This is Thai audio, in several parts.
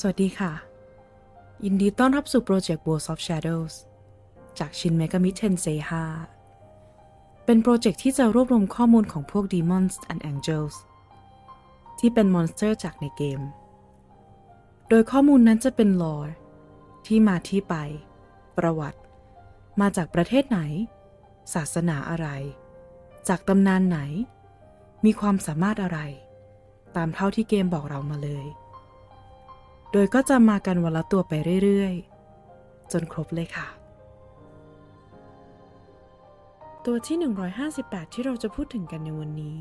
สวัสดีค่ะ ยินดีต้อนรับสู่โปรเจกต์ World of Shadows จากชินเมกามิเทนเซ5เป็น project ที่จะรวบรวมข้อมูลของพวก Demons and Angels ที่เป็น monster จากในเกม โดยข้อมูลนั้นจะเป็น lore ที่มาที่ไป ประวัติ มาจากประเทศไหน ศาสนาอะไร จากตำนานไหน มีความสามารถอะไร ตามเท่าที่เกมบอกเรามาเลย โดยก็จะมากันวันละตัวไปเรื่อยๆ จนครบเลยค่ะ ตัวที่ 158 ที่เราจะพูดถึงกันในวันนี้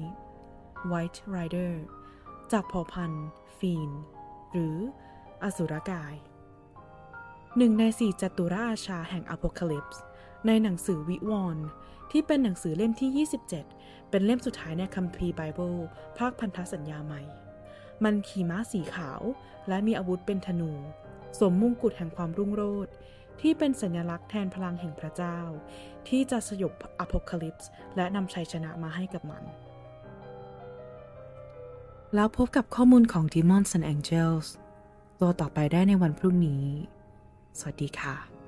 White Rider จากเผ่าพันธุ์ฟีน หรืออสุรกาย หนึ่งในสี่จัตุราอาชาแห่งอ p o c a l y p s e ในหนังสือวิวรณ์ที่เป็นหนังสือเล่มที่ 27 เป็นเล่มสุดท้ายในคัมภีร์ไบเบิลภาคพันธสัญญาใหม่ มันขี่ม้าสีขาว และมีอาวุธเป็นธนู สวมมงกุฎแห่งความรุ่งโรจน์ที่เป็นสัญลักษณ์แทนพลังแห่งพระเจ้า ที่จะสยบอ p o c a l y p s e และนำชัยชนะมาให้กับมัน แล้วพบกับข้อมูลของ Demons and Angels ตัวต่อไปได้ในวันพรุ่งนี้ สวัสดีค่ะ